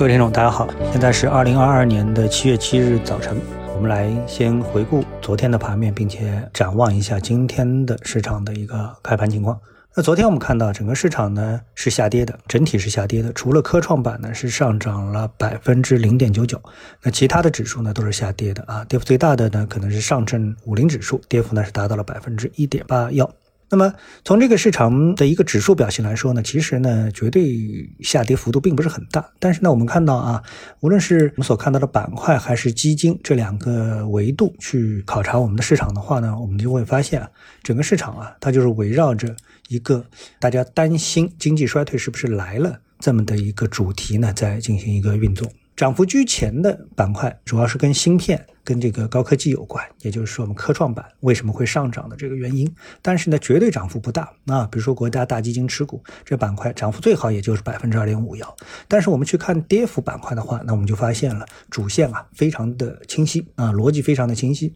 各位听众，大家好，现在是二零二二年的七月七日早晨，我们来先回顾昨天的盘面，并且展望一下今天的市场的一个开盘情况。那昨天我们看到整个市场呢是下跌的，整体是下跌的，除了科创板呢是上涨了百分之零点九九，那其他的指数呢都是下跌的啊，跌幅最大的呢可能是上证五零指数，跌幅呢是达到了百分之一点八幺。那么从这个市场的一个指数表现来说呢，其实呢绝对下跌幅度并不是很大，但是呢我们看到啊，无论是我们所看到的板块还是基金这两个维度去考察我们的市场的话呢，我们就会发现啊，整个市场啊它就是围绕着。一个大家担心经济衰退是不是来了这么的一个主题呢，在进行一个运作。涨幅居前的板块主要是跟芯片、跟这个高科技有关，也就是说我们科创板为什么会上涨的这个原因。但是呢，绝对涨幅不大啊。比如说国家大基金持股这板块涨幅最好也就是百分之二点五幺。但是我们去看跌幅板块的话，那我们就发现了主线啊非常的清晰啊，逻辑非常的清晰。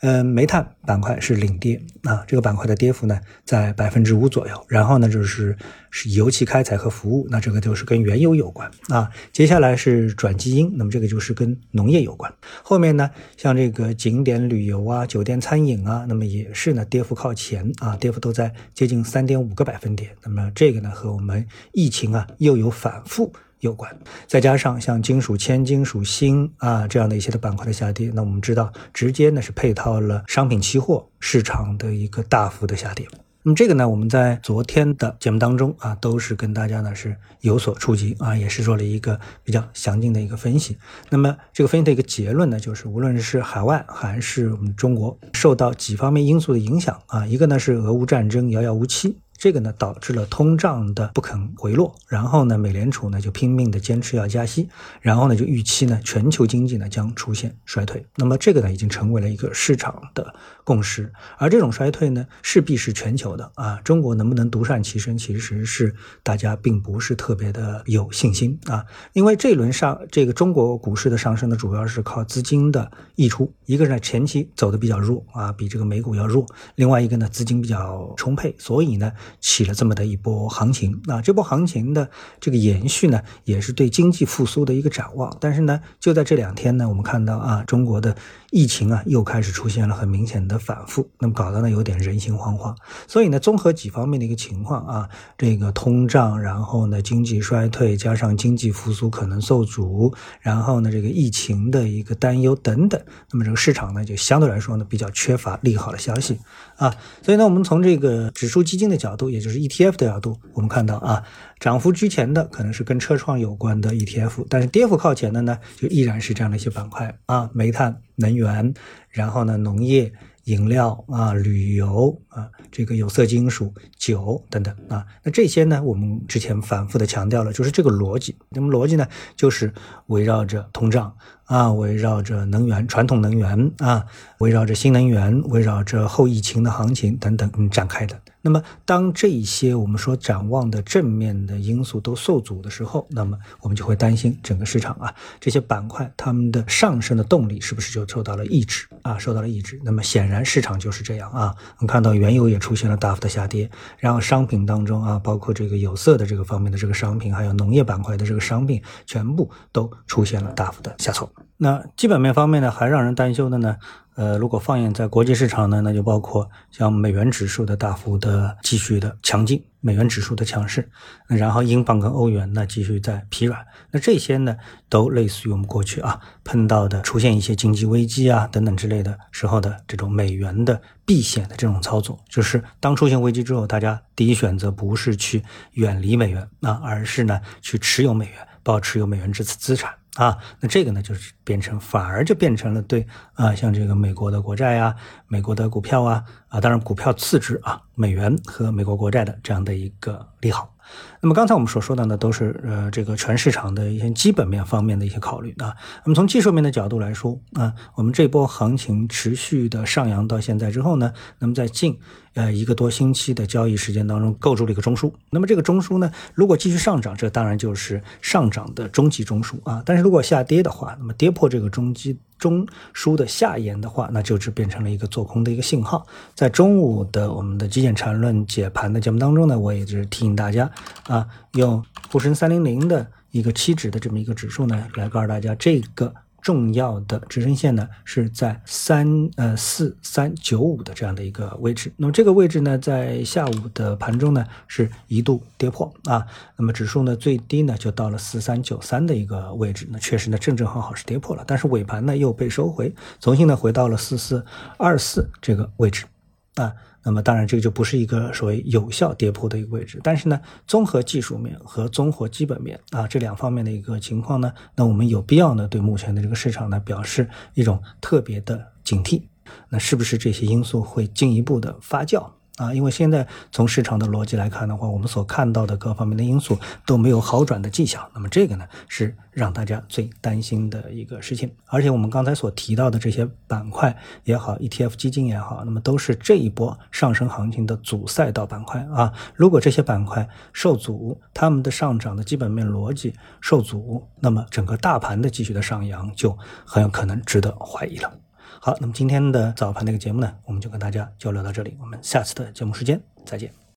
嗯，煤炭板块是领跌啊，这个板块的跌幅呢在百分之五左右。然后呢就是是油气开采和服务，那这个就是跟原油有关啊。接下来是转基因，那么这个就是跟农业有关。后面呢像这个景点旅游啊、酒店餐饮啊，那么也是呢跌幅靠前啊，跌幅都在接近三点五个百分点。那么这个呢和我们疫情啊又有反复。有关，再加上像金属、铅、金属、锌啊这样的一些的板块的下跌，那我们知道直接呢是配套了商品期货市场的一个大幅的下跌。那么这个呢，我们在昨天的节目当中啊，都是跟大家呢是有所触及啊，也是做了一个比较详尽的一个分析。那么这个分析的一个结论呢，就是无论是海外还是我们中国，受到几方面因素的影响啊，一个呢是俄乌战争遥遥无期。这个呢导致了通胀的不肯回落，然后呢美联储呢就拼命的坚持要加息，然后呢就预期呢全球经济呢将出现衰退。那么这个呢已经成为了一个市场的共识，而这种衰退呢势必是全球的啊，中国能不能独善其身，其实是大家并不是特别的有信心啊，因为这一轮上这个中国股市的上升呢主要是靠资金的溢出，一个是前期走的比较弱啊，比这个美股要弱，另外一个呢资金比较充沛，所以呢。起了这么的一波行情，那这波行情的这个延续呢，也是对经济复苏的一个展望。但是呢，就在这两天呢，我们看到啊，中国的。疫情啊，又开始出现了很明显的反复，那么搞得呢有点人心惶惶。所以呢，综合几方面的一个情况啊，这个通胀，然后呢经济衰退，加上经济复苏可能受阻，然后呢这个疫情的一个担忧等等，那么这个市场呢就相对来说呢比较缺乏利好的消息啊。所以呢，我们从这个指数基金的角度，度也就是 ETF 的角度，我们看到啊，涨幅居前的可能是跟车创有关的 ETF，但是跌幅靠前的呢，就依然是这样的一些板块啊，煤炭。能源，然后呢，农业、饮料啊，旅游啊，这个有色金属、酒等等啊，那这些呢，我们之前反复的强调了，就是这个逻辑。那么逻辑呢，就是围绕着通胀。啊，围绕着能源、传统能源啊，围绕着新能源，围绕着后疫情的行情等等展开的。那么，当这一些我们说展望的正面的因素都受阻的时候，那么我们就会担心整个市场啊，这些板块它们的上升的动力是不是就受到了抑制啊？受到了抑制。那么显然市场就是这样啊。我们看到原油也出现了大幅的下跌，然后商品当中啊，包括这个有色的这个方面的这个商品，还有农业板块的这个商品，全部都出现了大幅的下挫。那基本面方面呢，还让人担忧的呢，呃，如果放眼在国际市场呢，那就包括像美元指数的大幅的继续的强劲，美元指数的强势，然后英镑跟欧元呢继续在疲软，那这些呢都类似于我们过去啊碰到的出现一些经济危机啊等等之类的时候的这种美元的避险的这种操作，就是当出现危机之后，大家第一选择不是去远离美元啊，而是呢去持有美元，保持有美元资资产。啊，那这个呢，就是变成反而就变成了对啊，像这个美国的国债啊、美国的股票啊，啊，当然股票次之啊，美元和美国国债的这样的一个利好。那么刚才我们所说的呢，都是呃这个全市场的一些基本面方面的一些考虑啊。那么从技术面的角度来说啊，我们这波行情持续的上扬到现在之后呢，那么在近呃一个多星期的交易时间当中构筑了一个中枢。那么这个中枢呢，如果继续上涨，这当然就是上涨的中级中枢啊。但是如果下跌的话，那么跌破这个中级。中枢的下沿的话，那就只变成了一个做空的一个信号。在中午的我们的极简缠论解盘的节目当中呢，我也是提醒大家啊，用沪深三零零的一个期指的这么一个指数呢，来告诉大家这个。重要的支撑线呢是在三呃四三九五的这样的一个位置，那么这个位置呢在下午的盘中呢是一度跌破啊，那么指数呢最低呢就到了四三九三的一个位置，那确实呢正正好好是跌破了，但是尾盘呢又被收回，重新呢回到了四四二四这个位置啊。那么当然，这个就不是一个所谓有效跌破的一个位置。但是呢，综合技术面和综合基本面啊这两方面的一个情况呢，那我们有必要呢对目前的这个市场呢表示一种特别的警惕。那是不是这些因素会进一步的发酵？啊，因为现在从市场的逻辑来看的话，我们所看到的各方面的因素都没有好转的迹象。那么这个呢，是让大家最担心的一个事情。而且我们刚才所提到的这些板块也好，ETF 基金也好，那么都是这一波上升行情的主赛道板块啊。如果这些板块受阻，他们的上涨的基本面逻辑受阻，那么整个大盘的继续的上扬就很有可能值得怀疑了。好，那么今天的早盘那个节目呢，我们就跟大家交流到这里，我们下次的节目时间再见。